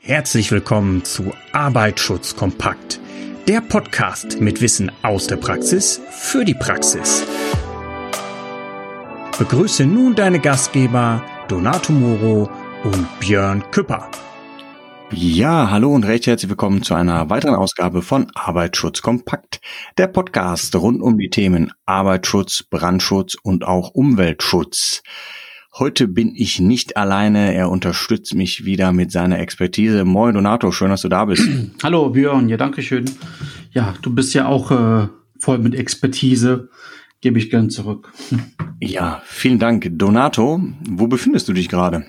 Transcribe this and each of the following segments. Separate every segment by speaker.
Speaker 1: Herzlich willkommen zu Arbeitsschutz kompakt, der Podcast mit Wissen aus der Praxis für die Praxis. Begrüße nun deine Gastgeber Donato Moro und Björn Küpper.
Speaker 2: Ja, hallo und recht herzlich willkommen zu einer weiteren Ausgabe von Arbeitsschutz kompakt, der Podcast rund um die Themen Arbeitsschutz, Brandschutz und auch Umweltschutz. Heute bin ich nicht alleine. Er unterstützt mich wieder mit seiner Expertise. Moin Donato, schön, dass du da bist.
Speaker 3: Hallo Björn, ja, danke schön. Ja, du bist ja auch äh, voll mit Expertise. Gebe ich gern zurück.
Speaker 2: Ja, vielen Dank. Donato, wo befindest du dich gerade?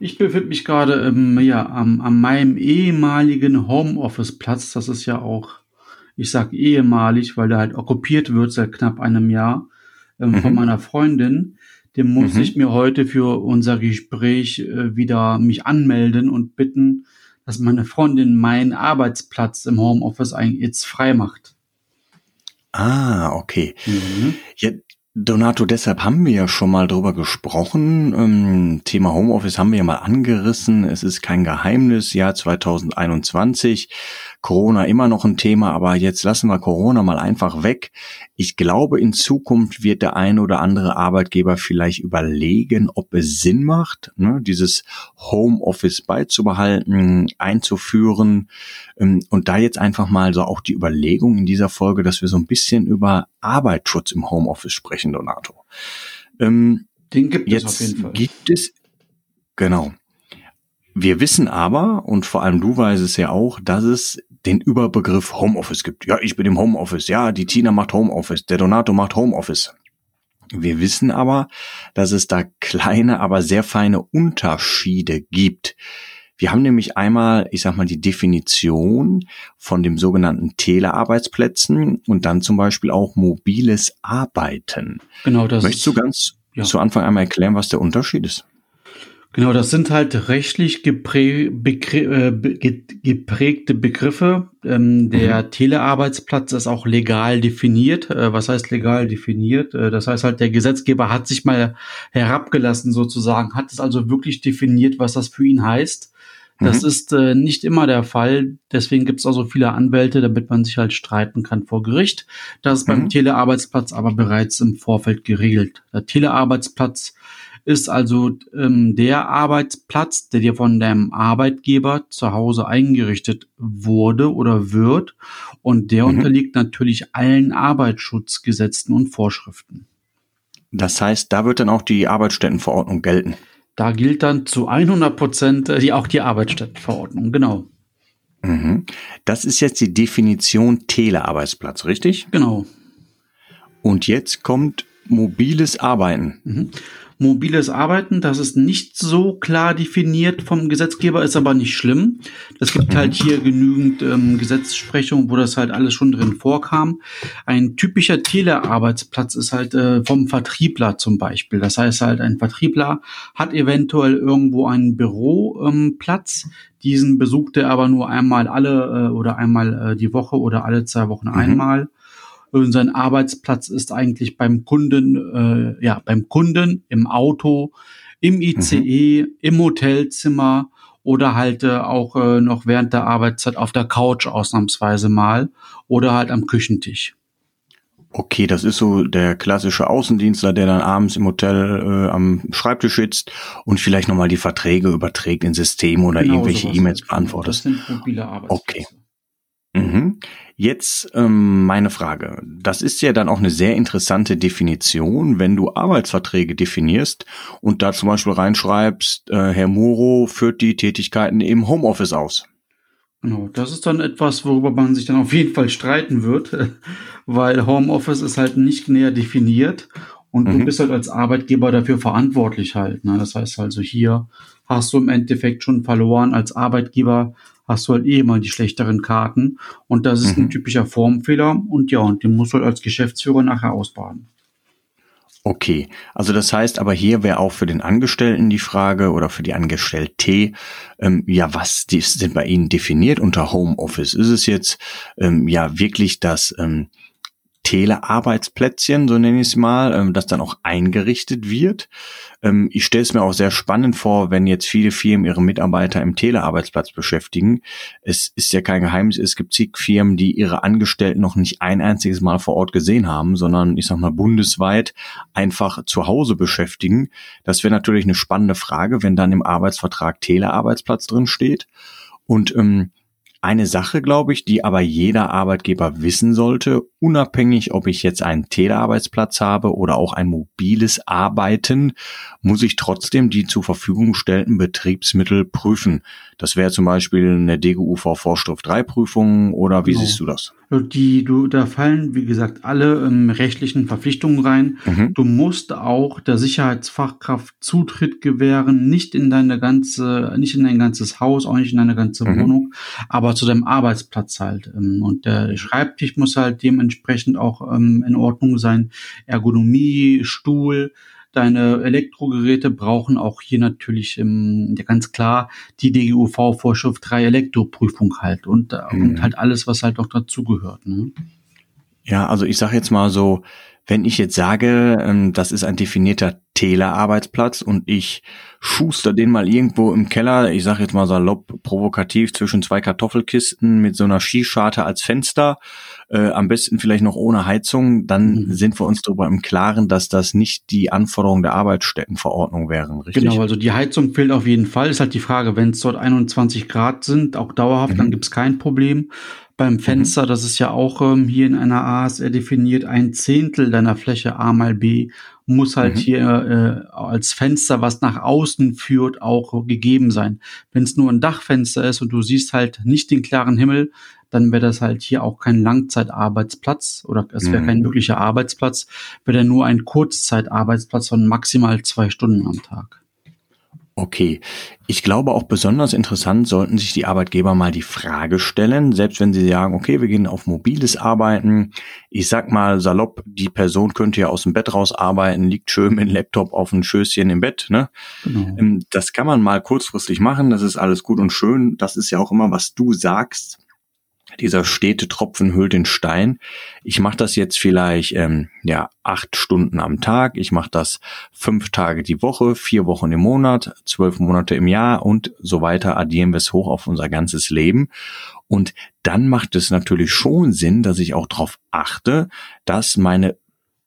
Speaker 3: Ich befinde mich gerade ähm, ja, am, an meinem ehemaligen Homeoffice-Platz. Das ist ja auch, ich sag ehemalig, weil der halt okkupiert wird seit knapp einem Jahr ähm, mhm. von meiner Freundin dem muss mhm. ich mir heute für unser Gespräch äh, wieder mich anmelden und bitten, dass meine Freundin meinen Arbeitsplatz im Homeoffice eigentlich jetzt frei macht.
Speaker 2: Ah, okay. Mhm. Ja, Donato, deshalb haben wir ja schon mal drüber gesprochen. Ähm, Thema Homeoffice haben wir ja mal angerissen. Es ist kein Geheimnis. Jahr 2021. Corona immer noch ein Thema, aber jetzt lassen wir Corona mal einfach weg. Ich glaube, in Zukunft wird der eine oder andere Arbeitgeber vielleicht überlegen, ob es Sinn macht, ne, dieses Homeoffice beizubehalten, einzuführen. Ähm, und da jetzt einfach mal so auch die Überlegung in dieser Folge, dass wir so ein bisschen über Arbeitsschutz im Homeoffice sprechen, Donato.
Speaker 3: Ähm, Den gibt es auf jeden Fall.
Speaker 2: Gibt es, genau. Wir wissen aber, und vor allem du weißt es ja auch, dass es den Überbegriff Homeoffice gibt. Ja, ich bin im Homeoffice. Ja, die Tina macht Homeoffice. Der Donato macht Homeoffice. Wir wissen aber, dass es da kleine, aber sehr feine Unterschiede gibt. Wir haben nämlich einmal, ich sag mal, die Definition von dem sogenannten Telearbeitsplätzen und dann zum Beispiel auch mobiles Arbeiten. Genau, das Möchtest du ganz ja. zu Anfang einmal erklären, was der Unterschied ist?
Speaker 3: Genau, das sind halt rechtlich geprä äh, geprägte Begriffe. Ähm, der mhm. Telearbeitsplatz ist auch legal definiert. Äh, was heißt legal definiert? Äh, das heißt halt, der Gesetzgeber hat sich mal herabgelassen sozusagen, hat es also wirklich definiert, was das für ihn heißt. Das mhm. ist äh, nicht immer der Fall. Deswegen gibt es auch so viele Anwälte, damit man sich halt streiten kann vor Gericht. Das ist mhm. beim Telearbeitsplatz aber bereits im Vorfeld geregelt. Der Telearbeitsplatz ist also ähm, der Arbeitsplatz, der dir von deinem Arbeitgeber zu Hause eingerichtet wurde oder wird. Und der mhm. unterliegt natürlich allen Arbeitsschutzgesetzen und Vorschriften.
Speaker 2: Das heißt, da wird dann auch die Arbeitsstättenverordnung gelten.
Speaker 3: Da gilt dann zu 100 Prozent äh, die, auch die Arbeitsstättenverordnung, genau.
Speaker 2: Mhm. Das ist jetzt die Definition Telearbeitsplatz, richtig?
Speaker 3: Genau.
Speaker 2: Und jetzt kommt mobiles Arbeiten.
Speaker 3: Mhm mobiles Arbeiten. Das ist nicht so klar definiert vom Gesetzgeber, ist aber nicht schlimm. Es gibt halt hier genügend ähm, Gesetzesprechung, wo das halt alles schon drin vorkam. Ein typischer Telearbeitsplatz ist halt äh, vom Vertriebler zum Beispiel. Das heißt halt, ein Vertriebler hat eventuell irgendwo einen Büroplatz. Ähm, Diesen besucht er aber nur einmal alle äh, oder einmal äh, die Woche oder alle zwei Wochen mhm. einmal und sein Arbeitsplatz ist eigentlich beim Kunden, äh, ja, beim Kunden, im Auto, im ICE, mhm. im Hotelzimmer oder halt äh, auch äh, noch während der Arbeitszeit auf der Couch ausnahmsweise mal oder halt am Küchentisch.
Speaker 2: Okay, das ist so der klassische Außendienstler, der dann abends im Hotel äh, am Schreibtisch sitzt und vielleicht nochmal die Verträge überträgt ins System oder genau irgendwelche E-Mails beantwortet. Das sind mobile Arbeitsplätze. Okay. Jetzt ähm, meine Frage. Das ist ja dann auch eine sehr interessante Definition, wenn du Arbeitsverträge definierst und da zum Beispiel reinschreibst, äh, Herr Muro führt die Tätigkeiten im Homeoffice aus.
Speaker 3: Genau, das ist dann etwas, worüber man sich dann auf jeden Fall streiten wird, weil Homeoffice ist halt nicht näher definiert und mhm. du bist halt als Arbeitgeber dafür verantwortlich halt. Ne? Das heißt also hier hast du im Endeffekt schon verloren als Arbeitgeber, hast du halt eh mal die schlechteren Karten. Und das ist mhm. ein typischer Formfehler. Und ja, und den musst du halt als Geschäftsführer nachher ausbaden.
Speaker 2: Okay, also das heißt aber hier wäre auch für den Angestellten die Frage oder für die Angestellte, ähm, ja, was ist denn bei Ihnen definiert unter Homeoffice? Ist es jetzt ähm, ja wirklich das ähm, Telearbeitsplätzchen, so nenne ich es mal, ähm, das dann auch eingerichtet wird. Ähm, ich stelle es mir auch sehr spannend vor, wenn jetzt viele Firmen ihre Mitarbeiter im Telearbeitsplatz beschäftigen. Es ist ja kein Geheimnis, es gibt zig Firmen, die ihre Angestellten noch nicht ein einziges Mal vor Ort gesehen haben, sondern ich sag mal bundesweit einfach zu Hause beschäftigen. Das wäre natürlich eine spannende Frage, wenn dann im Arbeitsvertrag Telearbeitsplatz drin steht. Und ähm, eine Sache, glaube ich, die aber jeder Arbeitgeber wissen sollte, unabhängig, ob ich jetzt einen Telearbeitsplatz habe oder auch ein mobiles Arbeiten, muss ich trotzdem die zur Verfügung gestellten Betriebsmittel prüfen. Das wäre zum Beispiel eine DGUV Vorschrift 3 Prüfung oder wie genau. siehst du das?
Speaker 3: Die, du, da fallen, wie gesagt, alle ähm, rechtlichen Verpflichtungen rein. Mhm. Du musst auch der Sicherheitsfachkraft Zutritt gewähren, nicht in deine ganze, nicht in dein ganzes Haus, auch nicht in deine ganze mhm. Wohnung, aber zu deinem Arbeitsplatz halt. Ähm, und der Schreibtisch muss halt dementsprechend auch ähm, in Ordnung sein. Ergonomie, Stuhl, Deine Elektrogeräte brauchen auch hier natürlich ähm, ja ganz klar die DGUV-Vorschrift 3 Elektroprüfung halt und, äh, mhm. und halt alles, was halt auch dazugehört. Ne?
Speaker 2: Ja, also ich sage jetzt mal so, wenn ich jetzt sage, ähm, das ist ein definierter Telearbeitsplatz und ich schuster den mal irgendwo im Keller, ich sage jetzt mal salopp provokativ zwischen zwei Kartoffelkisten mit so einer Skischarte als Fenster, äh, am besten vielleicht noch ohne Heizung, dann mhm. sind wir uns darüber im Klaren, dass das nicht die Anforderungen der Arbeitsstättenverordnung wären,
Speaker 3: richtig? Genau, also die Heizung fehlt auf jeden Fall. Ist halt die Frage, wenn es dort 21 Grad sind, auch dauerhaft, mhm. dann gibt's kein Problem beim mhm. Fenster, mhm. das ist ja auch ähm, hier in einer ASR definiert, ein Zehntel deiner Fläche A mal B muss halt mhm. hier äh, als Fenster, was nach außen führt, auch gegeben sein. Wenn es nur ein Dachfenster ist und du siehst halt nicht den klaren Himmel, dann wäre das halt hier auch kein Langzeitarbeitsplatz oder es wäre mhm. kein wirklicher Arbeitsplatz, wäre nur ein Kurzzeitarbeitsplatz von maximal zwei Stunden am Tag.
Speaker 2: Okay. Ich glaube auch besonders interessant sollten sich die Arbeitgeber mal die Frage stellen, selbst wenn sie sagen, okay, wir gehen auf mobiles Arbeiten. Ich sag mal salopp, die Person könnte ja aus dem Bett raus arbeiten, liegt schön mit dem Laptop auf dem Schößchen im Bett, ne? Genau. Ähm, das kann man mal kurzfristig machen, das ist alles gut und schön. Das ist ja auch immer, was du sagst dieser stete Tropfen hüllt den Stein. Ich mache das jetzt vielleicht ähm, ja acht Stunden am Tag. Ich mache das fünf Tage die Woche, vier Wochen im Monat, zwölf Monate im Jahr und so weiter. Addieren wir es hoch auf unser ganzes Leben. Und dann macht es natürlich schon Sinn, dass ich auch darauf achte, dass meine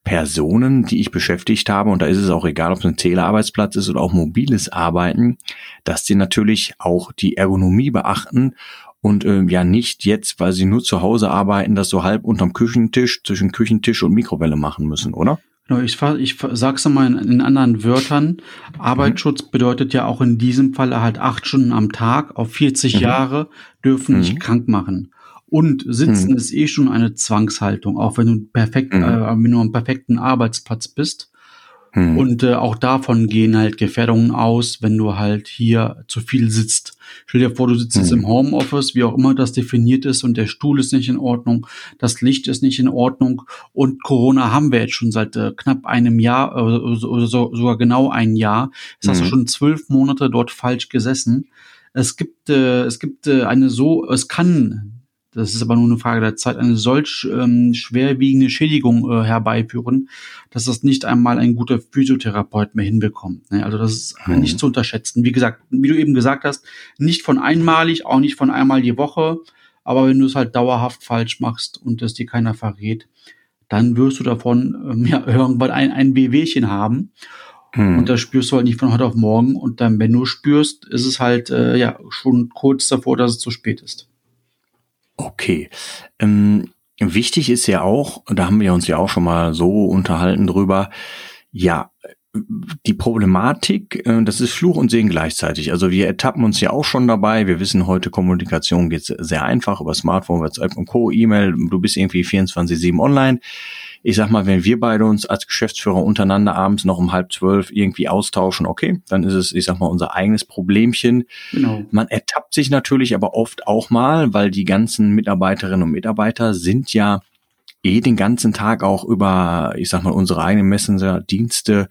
Speaker 2: Personen, die ich beschäftigt habe, und da ist es auch egal, ob es ein Telearbeitsplatz ist oder auch mobiles Arbeiten, dass sie natürlich auch die Ergonomie beachten und ähm, ja nicht jetzt, weil sie nur zu Hause arbeiten, das so halb unterm Küchentisch zwischen Küchentisch und Mikrowelle machen müssen, oder?
Speaker 3: Genau, ich, ich sag's mal in, in anderen Wörtern. Arbeitsschutz mhm. bedeutet ja auch in diesem Fall halt acht Stunden am Tag auf 40 mhm. Jahre dürfen nicht mhm. krank machen. Und Sitzen mhm. ist eh schon eine Zwangshaltung, auch wenn du perfekt, mhm. äh, wenn du am perfekten Arbeitsplatz bist. Hm. Und äh, auch davon gehen halt Gefährdungen aus, wenn du halt hier zu viel sitzt. Stell dir vor, du sitzt hm. jetzt im Homeoffice, wie auch immer das definiert ist, und der Stuhl ist nicht in Ordnung, das Licht ist nicht in Ordnung. Und Corona haben wir jetzt schon seit äh, knapp einem Jahr, äh, oder so, sogar genau ein Jahr. Jetzt hm. hast du hm. schon zwölf Monate dort falsch gesessen. Es gibt, äh, es gibt äh, eine so, es kann das ist aber nur eine Frage der Zeit, eine solch ähm, schwerwiegende Schädigung äh, herbeiführen, dass das nicht einmal ein guter Physiotherapeut mehr hinbekommt. Ne? Also das ist mhm. nicht zu unterschätzen. Wie gesagt, wie du eben gesagt hast, nicht von einmalig, auch nicht von einmal die Woche, aber wenn du es halt dauerhaft falsch machst und es dir keiner verrät, dann wirst du davon ähm, ja, irgendwann ein, ein Wehwehchen haben. Mhm. Und das spürst du halt nicht von heute auf morgen. Und dann, wenn du spürst, ist es halt äh, ja schon kurz davor, dass es zu spät ist.
Speaker 2: Okay. Ähm, wichtig ist ja auch, da haben wir uns ja auch schon mal so unterhalten drüber, ja, die Problematik, äh, das ist Fluch und Segen gleichzeitig. Also wir ertappen uns ja auch schon dabei. Wir wissen heute, Kommunikation geht sehr einfach über Smartphone, WhatsApp und Co., E-Mail. Du bist irgendwie 24-7 online ich sag mal, wenn wir beide uns als Geschäftsführer untereinander abends noch um halb zwölf irgendwie austauschen, okay, dann ist es, ich sag mal, unser eigenes Problemchen. Genau. Man ertappt sich natürlich aber oft auch mal, weil die ganzen Mitarbeiterinnen und Mitarbeiter sind ja eh den ganzen Tag auch über, ich sag mal, unsere eigenen Messenger-Dienste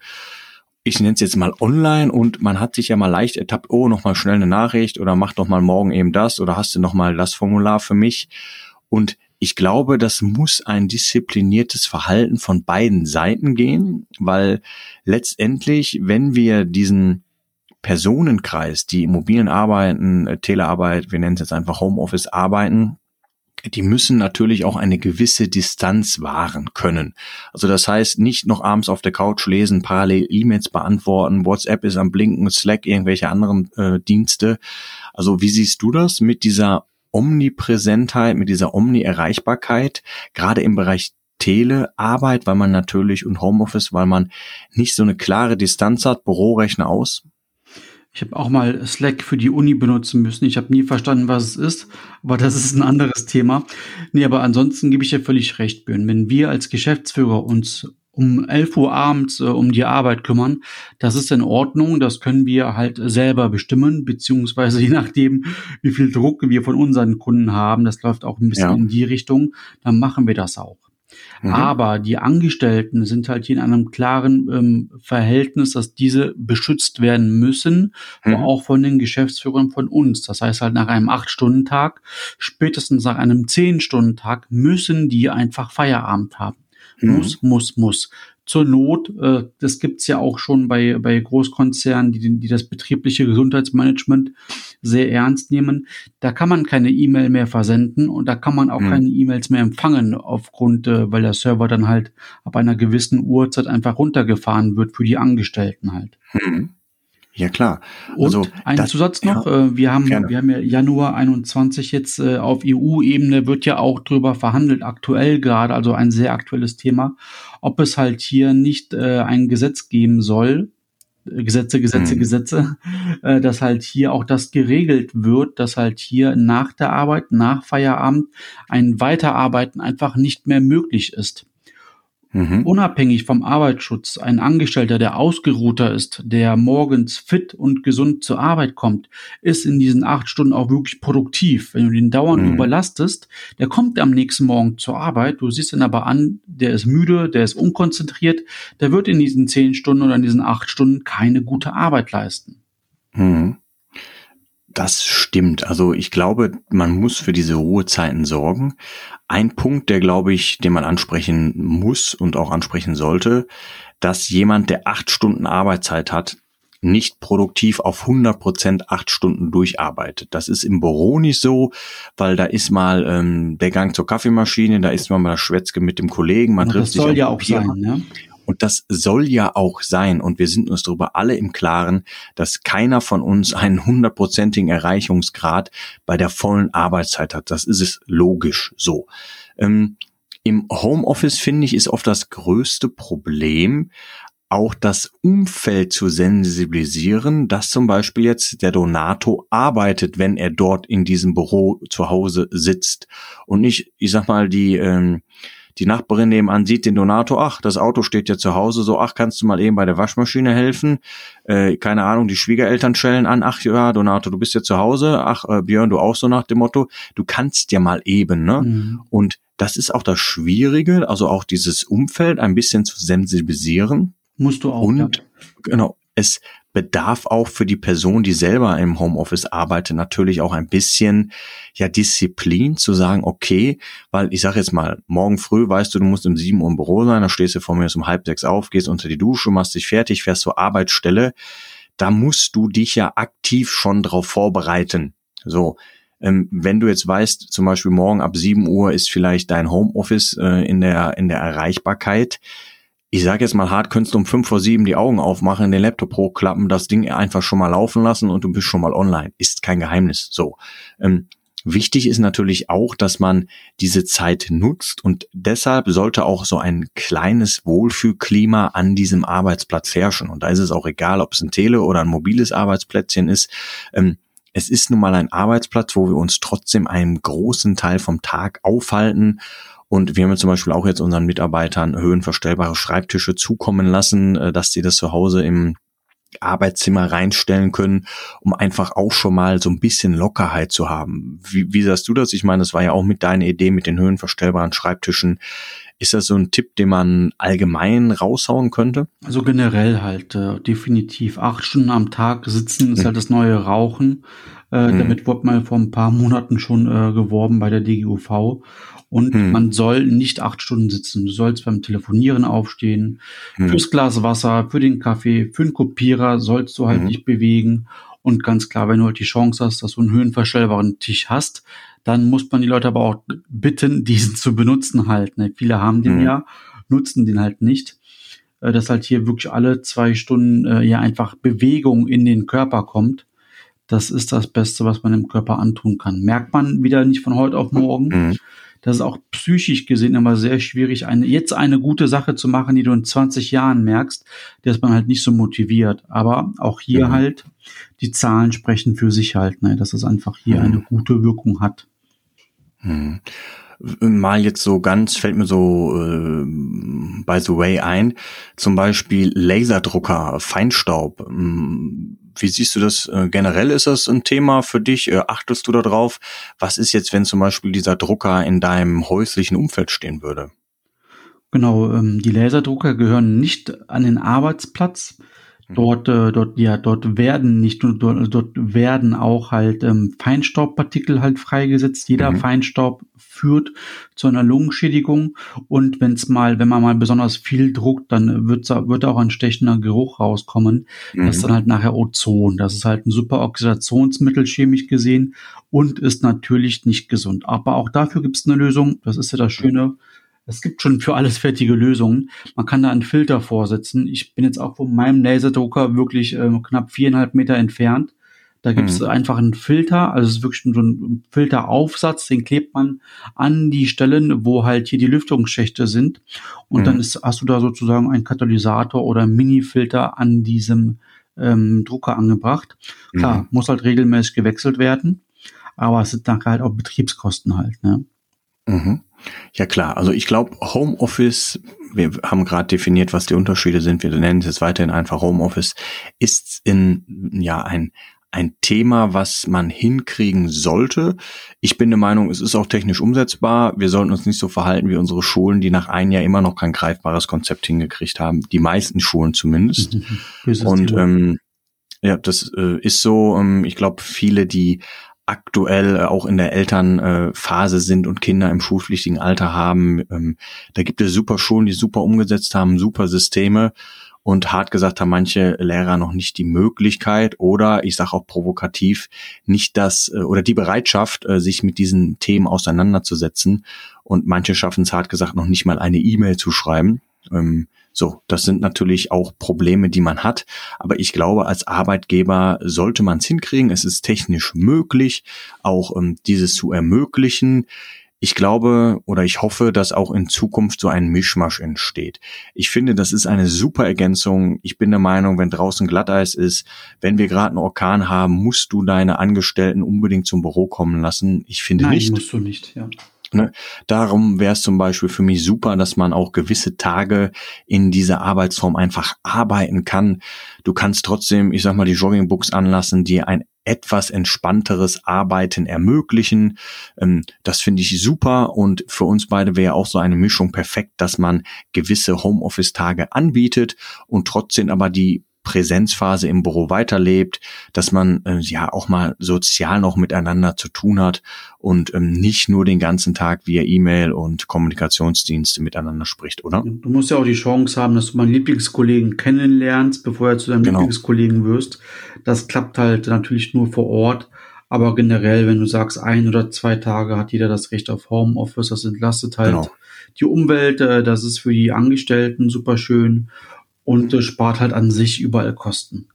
Speaker 2: ich nenne es jetzt mal online und man hat sich ja mal leicht ertappt, oh, noch mal schnell eine Nachricht oder mach doch mal morgen eben das oder hast du noch mal das Formular für mich? Und ich glaube, das muss ein diszipliniertes Verhalten von beiden Seiten gehen, weil letztendlich, wenn wir diesen Personenkreis, die mobilen Arbeiten, äh, Telearbeit, wir nennen es jetzt einfach Homeoffice arbeiten, die müssen natürlich auch eine gewisse Distanz wahren können. Also das heißt, nicht noch abends auf der Couch lesen, parallel E-Mails beantworten, WhatsApp ist am Blinken, Slack, irgendwelche anderen äh, Dienste. Also wie siehst du das mit dieser Omnipräsentheit, mit dieser Omni-Erreichbarkeit, gerade im Bereich Telearbeit, weil man natürlich und Homeoffice, weil man nicht so eine klare Distanz hat, Bürorechner aus?
Speaker 3: Ich habe auch mal Slack für die Uni benutzen müssen. Ich habe nie verstanden, was es ist, aber das ist ein anderes Thema. Nee, aber ansonsten gebe ich dir völlig recht, Björn. Wenn wir als Geschäftsführer uns um 11 Uhr abends äh, um die Arbeit kümmern, das ist in Ordnung. Das können wir halt selber bestimmen, beziehungsweise je nachdem, wie viel Druck wir von unseren Kunden haben, das läuft auch ein bisschen ja. in die Richtung, dann machen wir das auch. Mhm. Aber die Angestellten sind halt hier in einem klaren ähm, Verhältnis, dass diese beschützt werden müssen, mhm. auch von den Geschäftsführern von uns. Das heißt halt nach einem acht stunden tag spätestens nach einem zehn stunden tag müssen die einfach Feierabend haben. Mhm. Muss, muss, muss zur Not, äh, das gibt's ja auch schon bei, bei Großkonzernen, die, die das betriebliche Gesundheitsmanagement sehr ernst nehmen. Da kann man keine E-Mail mehr versenden und da kann man auch mhm. keine E-Mails mehr empfangen aufgrund, äh, weil der Server dann halt ab einer gewissen Uhrzeit einfach runtergefahren wird für die Angestellten halt. Mhm.
Speaker 2: Ja klar.
Speaker 3: Also, und ein das, Zusatz noch, ja, äh, wir haben gerne. wir haben ja Januar 21 jetzt äh, auf EU-Ebene wird ja auch drüber verhandelt, aktuell gerade, also ein sehr aktuelles Thema, ob es halt hier nicht äh, ein Gesetz geben soll, Gesetze, Gesetze, hm. Gesetze, äh, dass halt hier auch das geregelt wird, dass halt hier nach der Arbeit, nach Feierabend ein Weiterarbeiten einfach nicht mehr möglich ist. Mhm. Unabhängig vom Arbeitsschutz, ein Angestellter, der ausgeruhter ist, der morgens fit und gesund zur Arbeit kommt, ist in diesen acht Stunden auch wirklich produktiv. Wenn du den dauernd mhm. überlastest, der kommt am nächsten Morgen zur Arbeit, du siehst ihn aber an, der ist müde, der ist unkonzentriert, der wird in diesen zehn Stunden oder in diesen acht Stunden keine gute Arbeit leisten.
Speaker 2: Mhm. Das stimmt. Also ich glaube, man muss für diese Ruhezeiten sorgen. Ein Punkt, der glaube ich, den man ansprechen muss und auch ansprechen sollte, dass jemand, der acht Stunden Arbeitszeit hat, nicht produktiv auf 100 Prozent acht Stunden durcharbeitet. Das ist im Büro nicht so, weil da ist mal ähm, der Gang zur Kaffeemaschine, da ist man mal das Schwätzke mit dem Kollegen, man trifft
Speaker 3: sich. Das soll ja auch sein, ne?
Speaker 2: Und das soll ja auch sein. Und wir sind uns darüber alle im Klaren, dass keiner von uns einen hundertprozentigen Erreichungsgrad bei der vollen Arbeitszeit hat. Das ist es logisch so. Ähm, Im Homeoffice finde ich ist oft das größte Problem, auch das Umfeld zu sensibilisieren, dass zum Beispiel jetzt der Donato arbeitet, wenn er dort in diesem Büro zu Hause sitzt und nicht, ich sag mal, die ähm, die Nachbarin nebenan sieht den Donato, ach, das Auto steht ja zu Hause, so, ach, kannst du mal eben bei der Waschmaschine helfen? Äh, keine Ahnung, die Schwiegereltern schellen an, ach ja, Donato, du bist ja zu Hause, ach, äh, Björn, du auch so nach dem Motto, du kannst ja mal eben, ne? Mhm. Und das ist auch das Schwierige, also auch dieses Umfeld ein bisschen zu sensibilisieren.
Speaker 3: Musst du auch.
Speaker 2: Und ja. genau, es bedarf auch für die Person, die selber im Homeoffice arbeitet, natürlich auch ein bisschen ja Disziplin zu sagen, okay, weil ich sage jetzt mal, morgen früh weißt du, du musst um sieben Uhr im Büro sein, dann stehst du vor mir um halb sechs auf, gehst unter die Dusche, machst dich fertig, fährst zur Arbeitsstelle. Da musst du dich ja aktiv schon drauf vorbereiten. So, ähm, wenn du jetzt weißt, zum Beispiel morgen ab sieben Uhr ist vielleicht dein Homeoffice äh, in der in der Erreichbarkeit, ich sage jetzt mal hart, könntest du um fünf vor sieben die Augen aufmachen, den Laptop hochklappen, das Ding einfach schon mal laufen lassen und du bist schon mal online. Ist kein Geheimnis. So. Ähm, wichtig ist natürlich auch, dass man diese Zeit nutzt und deshalb sollte auch so ein kleines Wohlfühlklima an diesem Arbeitsplatz herrschen. Und da ist es auch egal, ob es ein Tele- oder ein mobiles Arbeitsplätzchen ist. Ähm, es ist nun mal ein Arbeitsplatz, wo wir uns trotzdem einen großen Teil vom Tag aufhalten und wir haben zum Beispiel auch jetzt unseren Mitarbeitern höhenverstellbare Schreibtische zukommen lassen, äh, dass sie das zu Hause im Arbeitszimmer reinstellen können, um einfach auch schon mal so ein bisschen Lockerheit zu haben. Wie, wie sagst du das? Ich meine, das war ja auch mit deiner Idee mit den höhenverstellbaren Schreibtischen. Ist das so ein Tipp, den man allgemein raushauen könnte?
Speaker 3: Also generell halt äh, definitiv acht Stunden am Tag sitzen ist mhm. halt das neue Rauchen. Äh, mhm. Damit wurde mal vor ein paar Monaten schon äh, geworben bei der DGUV. Und mhm. man soll nicht acht Stunden sitzen. Du sollst beim Telefonieren aufstehen. Mhm. Fürs Glas Wasser, für den Kaffee, für den Kopierer sollst du halt mhm. dich bewegen. Und ganz klar, wenn du halt die Chance hast, dass du einen höhenverstellbaren Tisch hast, dann muss man die Leute aber auch bitten, diesen zu benutzen halt. Ne? Viele haben den mhm. ja, nutzen den halt nicht. Äh, dass halt hier wirklich alle zwei Stunden äh, ja einfach Bewegung in den Körper kommt. Das ist das Beste, was man dem Körper antun kann. Merkt man wieder nicht von heute auf morgen. Mhm. Das ist auch psychisch gesehen immer sehr schwierig, eine, jetzt eine gute Sache zu machen, die du in 20 Jahren merkst, dass man halt nicht so motiviert. Aber auch hier mhm. halt, die Zahlen sprechen für sich halt, ne, dass es einfach hier mhm. eine gute Wirkung hat.
Speaker 2: Mhm mal jetzt so ganz, fällt mir so äh, by the way ein, zum Beispiel Laserdrucker, Feinstaub. Hm, wie siehst du das? Äh, generell ist das ein Thema für dich? Äh, achtest du darauf? Was ist jetzt, wenn zum Beispiel dieser Drucker in deinem häuslichen Umfeld stehen würde?
Speaker 3: Genau, ähm, die Laserdrucker gehören nicht an den Arbeitsplatz. Mhm. Dort, äh, dort, ja, dort werden nicht nur, dort, dort werden auch halt ähm, Feinstaubpartikel halt freigesetzt. Jeder mhm. Feinstaub führt zu einer Lungenschädigung und wenn es mal, wenn man mal besonders viel druckt, dann wird, wird auch ein stechender Geruch rauskommen. Mhm. Das ist dann halt nachher Ozon. Das ist halt ein super Oxidationsmittel chemisch gesehen und ist natürlich nicht gesund. Aber auch dafür gibt es eine Lösung. Das ist ja das Schöne. Es gibt schon für alles fertige Lösungen. Man kann da einen Filter vorsetzen. Ich bin jetzt auch von meinem Laserdrucker wirklich äh, knapp viereinhalb Meter entfernt. Da gibt es mhm. einfach einen Filter, also es ist wirklich so ein Filteraufsatz, den klebt man an die Stellen, wo halt hier die Lüftungsschächte sind. Und mhm. dann ist, hast du da sozusagen einen Katalysator oder Mini-Filter an diesem ähm, Drucker angebracht. Klar, mhm. muss halt regelmäßig gewechselt werden, aber es sind dann halt auch Betriebskosten halt. Ne?
Speaker 2: Mhm. Ja klar, also ich glaube Homeoffice, wir haben gerade definiert, was die Unterschiede sind, wir nennen es jetzt weiterhin einfach Homeoffice, ist in ja ein ein Thema, was man hinkriegen sollte. Ich bin der Meinung, es ist auch technisch umsetzbar. Wir sollten uns nicht so verhalten wie unsere Schulen, die nach einem Jahr immer noch kein greifbares Konzept hingekriegt haben. Die meisten Schulen zumindest. Und ähm, ja, das äh, ist so. Ähm, ich glaube, viele, die aktuell äh, auch in der Elternphase äh, sind und Kinder im schulpflichtigen Alter haben. Ähm, da gibt es super Schulen, die super umgesetzt haben, super Systeme. Und hart gesagt haben manche Lehrer noch nicht die Möglichkeit oder ich sage auch provokativ nicht das äh, oder die Bereitschaft, sich mit diesen Themen auseinanderzusetzen. Und manche schaffen es hart gesagt noch nicht mal eine E-Mail zu schreiben. Ähm, so, das sind natürlich auch Probleme, die man hat. Aber ich glaube, als Arbeitgeber sollte man es hinkriegen. Es ist technisch möglich, auch ähm, dieses zu ermöglichen. Ich glaube oder ich hoffe, dass auch in Zukunft so ein Mischmasch entsteht. Ich finde, das ist eine super Ergänzung. Ich bin der Meinung, wenn draußen Glatteis ist, wenn wir gerade einen Orkan haben, musst du deine Angestellten unbedingt zum Büro kommen lassen. Ich finde
Speaker 3: Nein,
Speaker 2: nicht.
Speaker 3: musst du nicht, ja.
Speaker 2: Ne? Darum wäre es zum Beispiel für mich super, dass man auch gewisse Tage in dieser Arbeitsform einfach arbeiten kann. Du kannst trotzdem, ich sag mal, die Joggingbooks anlassen, die ein etwas entspannteres Arbeiten ermöglichen. Ähm, das finde ich super und für uns beide wäre auch so eine Mischung perfekt, dass man gewisse Homeoffice-Tage anbietet und trotzdem aber die Präsenzphase im Büro weiterlebt, dass man äh, ja auch mal sozial noch miteinander zu tun hat und ähm, nicht nur den ganzen Tag via E-Mail und Kommunikationsdienste miteinander spricht, oder?
Speaker 3: Du musst ja auch die Chance haben, dass du meinen Lieblingskollegen kennenlernst, bevor du zu deinem genau. Lieblingskollegen wirst. Das klappt halt natürlich nur vor Ort. Aber generell, wenn du sagst, ein oder zwei Tage hat jeder das Recht auf Homeoffice, das entlastet halt genau. die Umwelt, äh, das ist für die Angestellten super schön und äh, spart halt an sich überall Kosten.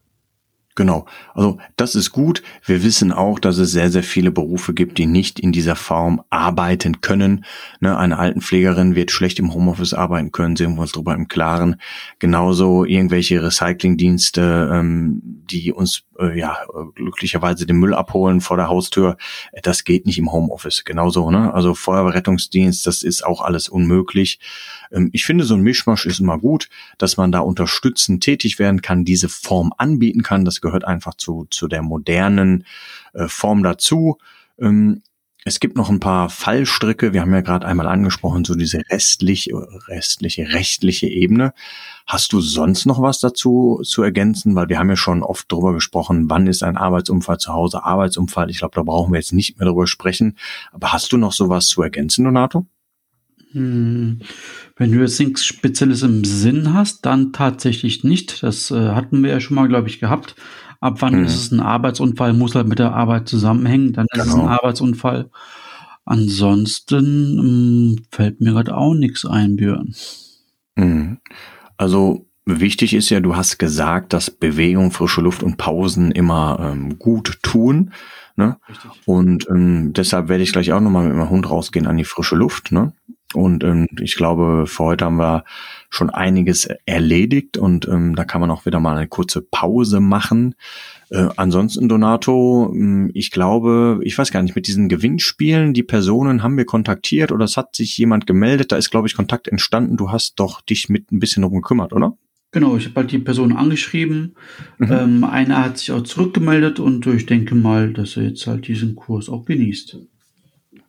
Speaker 2: Genau. Also das ist gut. Wir wissen auch, dass es sehr, sehr viele Berufe gibt, die nicht in dieser Form arbeiten können. Ne, eine Altenpflegerin wird schlecht im Homeoffice arbeiten können, sehen wir uns darüber im Klaren. Genauso irgendwelche Recyclingdienste, ähm, die uns äh, ja glücklicherweise den Müll abholen vor der Haustür. Das geht nicht im Homeoffice. Genauso, ne? Also Feuerwehrrettungsdienst, das ist auch alles unmöglich. Ähm, ich finde, so ein Mischmasch ist immer gut, dass man da unterstützend tätig werden kann, diese Form anbieten kann. Das gehört einfach zu, zu der modernen äh, Form dazu. Ähm, es gibt noch ein paar Fallstricke. Wir haben ja gerade einmal angesprochen, so diese restliche, restliche, rechtliche Ebene. Hast du sonst noch was dazu zu ergänzen? Weil wir haben ja schon oft darüber gesprochen, wann ist ein Arbeitsunfall zu Hause Arbeitsunfall. Ich glaube, da brauchen wir jetzt nicht mehr darüber sprechen. Aber hast du noch sowas zu ergänzen, Donato?
Speaker 3: Hm, wenn du jetzt nichts Spezielles im Sinn hast, dann tatsächlich nicht. Das äh, hatten wir ja schon mal, glaube ich, gehabt. Ab wann mhm. ist es ein Arbeitsunfall? Muss halt mit der Arbeit zusammenhängen. Dann ist genau. es ein genau. Arbeitsunfall. Ansonsten ähm, fällt mir gerade auch nichts ein, Björn.
Speaker 2: Mhm. Also wichtig ist ja, du hast gesagt, dass Bewegung, frische Luft und Pausen immer ähm, gut tun. Ne? Und ähm, deshalb werde ich gleich auch nochmal mit meinem Hund rausgehen an die frische Luft. Ne? Und ähm, ich glaube, für heute haben wir schon einiges erledigt und ähm, da kann man auch wieder mal eine kurze Pause machen. Äh, ansonsten, Donato, ähm, ich glaube, ich weiß gar nicht, mit diesen Gewinnspielen, die Personen haben wir kontaktiert oder es hat sich jemand gemeldet, da ist, glaube ich, Kontakt entstanden. Du hast doch dich mit ein bisschen darum gekümmert, oder?
Speaker 3: Genau, ich habe halt die Person angeschrieben. Mhm. Ähm, einer hat sich auch zurückgemeldet und ich denke mal, dass er jetzt halt diesen Kurs auch genießt.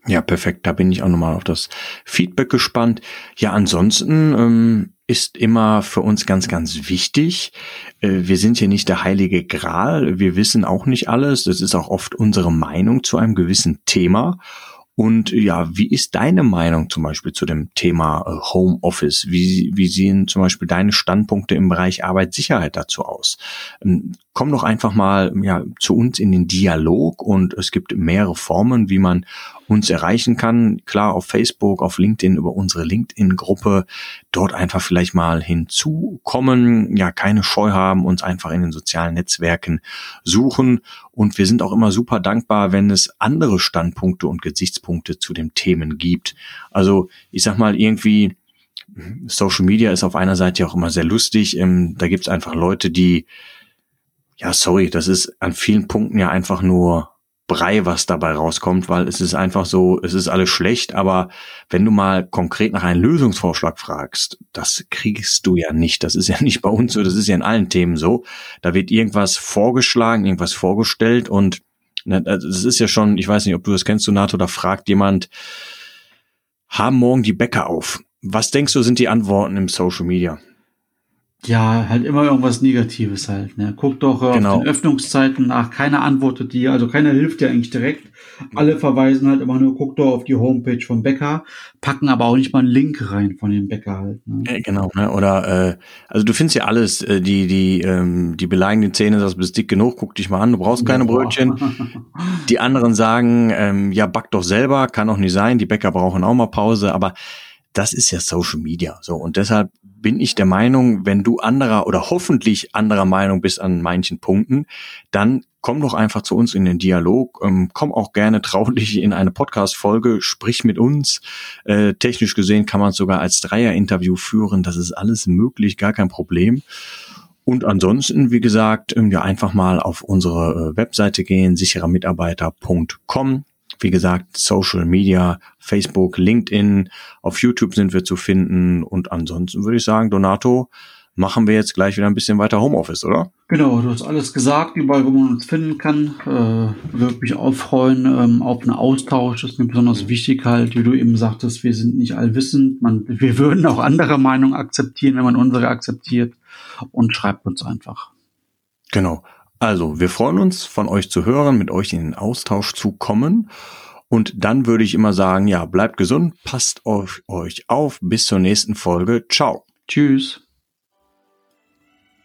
Speaker 2: Ja, perfekt. Da bin ich auch nochmal auf das Feedback gespannt. Ja, ansonsten ähm, ist immer für uns ganz, ganz wichtig. Äh, wir sind hier nicht der heilige Gral. Wir wissen auch nicht alles. Das ist auch oft unsere Meinung zu einem gewissen Thema. Und ja, wie ist deine Meinung zum Beispiel zu dem Thema äh, Homeoffice? Wie, wie sehen zum Beispiel deine Standpunkte im Bereich Arbeitssicherheit dazu aus? Ähm, komm doch einfach mal ja, zu uns in den Dialog und es gibt mehrere Formen, wie man uns erreichen kann. Klar, auf Facebook, auf LinkedIn, über unsere LinkedIn-Gruppe, dort einfach vielleicht mal hinzukommen, ja, keine Scheu haben, uns einfach in den sozialen Netzwerken suchen. Und wir sind auch immer super dankbar, wenn es andere Standpunkte und Gesichtspunkte zu den Themen gibt. Also, ich sag mal, irgendwie, Social Media ist auf einer Seite auch immer sehr lustig. Ähm, da gibt's einfach Leute, die, ja, sorry, das ist an vielen Punkten ja einfach nur Brei, was dabei rauskommt, weil es ist einfach so, es ist alles schlecht, aber wenn du mal konkret nach einem Lösungsvorschlag fragst, das kriegst du ja nicht. Das ist ja nicht bei uns so, das ist ja in allen Themen so. Da wird irgendwas vorgeschlagen, irgendwas vorgestellt und ne, es ist ja schon, ich weiß nicht, ob du das kennst, du NATO, da fragt jemand, haben morgen die Bäcker auf? Was denkst du, sind die Antworten im Social Media?
Speaker 3: Ja, halt immer irgendwas Negatives halt. Ne? Guck doch äh, genau. auf den Öffnungszeiten nach. Keiner antwortet dir, also keiner hilft dir eigentlich direkt. Alle verweisen halt immer nur, guck doch auf die Homepage vom Bäcker, packen aber auch nicht mal einen Link rein von dem Bäcker halt. Ne?
Speaker 2: Äh, genau, ne? Oder äh, also du findest ja alles, äh, die, die, ähm, die beleigen die Zähne, das bist dick genug, guck dich mal an, du brauchst keine Boah. Brötchen. Die anderen sagen, ähm, ja, back doch selber, kann auch nicht sein, die Bäcker brauchen auch mal Pause, aber das ist ja Social Media. So, und deshalb bin ich der Meinung, wenn du anderer oder hoffentlich anderer Meinung bist an manchen Punkten, dann komm doch einfach zu uns in den Dialog. Ähm, komm auch gerne traulich in eine Podcast-Folge, sprich mit uns. Äh, technisch gesehen kann man es sogar als Dreier-Interview führen. Das ist alles möglich, gar kein Problem. Und ansonsten, wie gesagt, ähm, ja einfach mal auf unsere äh, Webseite gehen, sicherermitarbeiter.com. Wie gesagt, Social Media, Facebook, LinkedIn, auf YouTube sind wir zu finden. Und ansonsten würde ich sagen, Donato, machen wir jetzt gleich wieder ein bisschen weiter Homeoffice, oder?
Speaker 3: Genau, du hast alles gesagt, überall, wo man uns finden kann. Äh, würde mich auch freuen ähm, auf einen Austausch. Das ist mir besonders wichtig halt, wie du eben sagtest, wir sind nicht allwissend. Man, wir würden auch andere Meinungen akzeptieren, wenn man unsere akzeptiert. Und schreibt uns einfach.
Speaker 2: Genau. Also, wir freuen uns, von euch zu hören, mit euch in den Austausch zu kommen. Und dann würde ich immer sagen, ja, bleibt gesund, passt auf euch auf. Bis zur nächsten Folge. Ciao.
Speaker 3: Tschüss.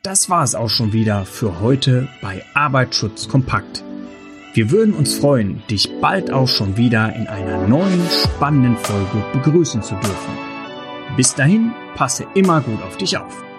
Speaker 1: Das war es auch schon wieder für heute bei Arbeitsschutz kompakt. Wir würden uns freuen, dich bald auch schon wieder in einer neuen spannenden Folge begrüßen zu dürfen. Bis dahin, passe immer gut auf dich auf.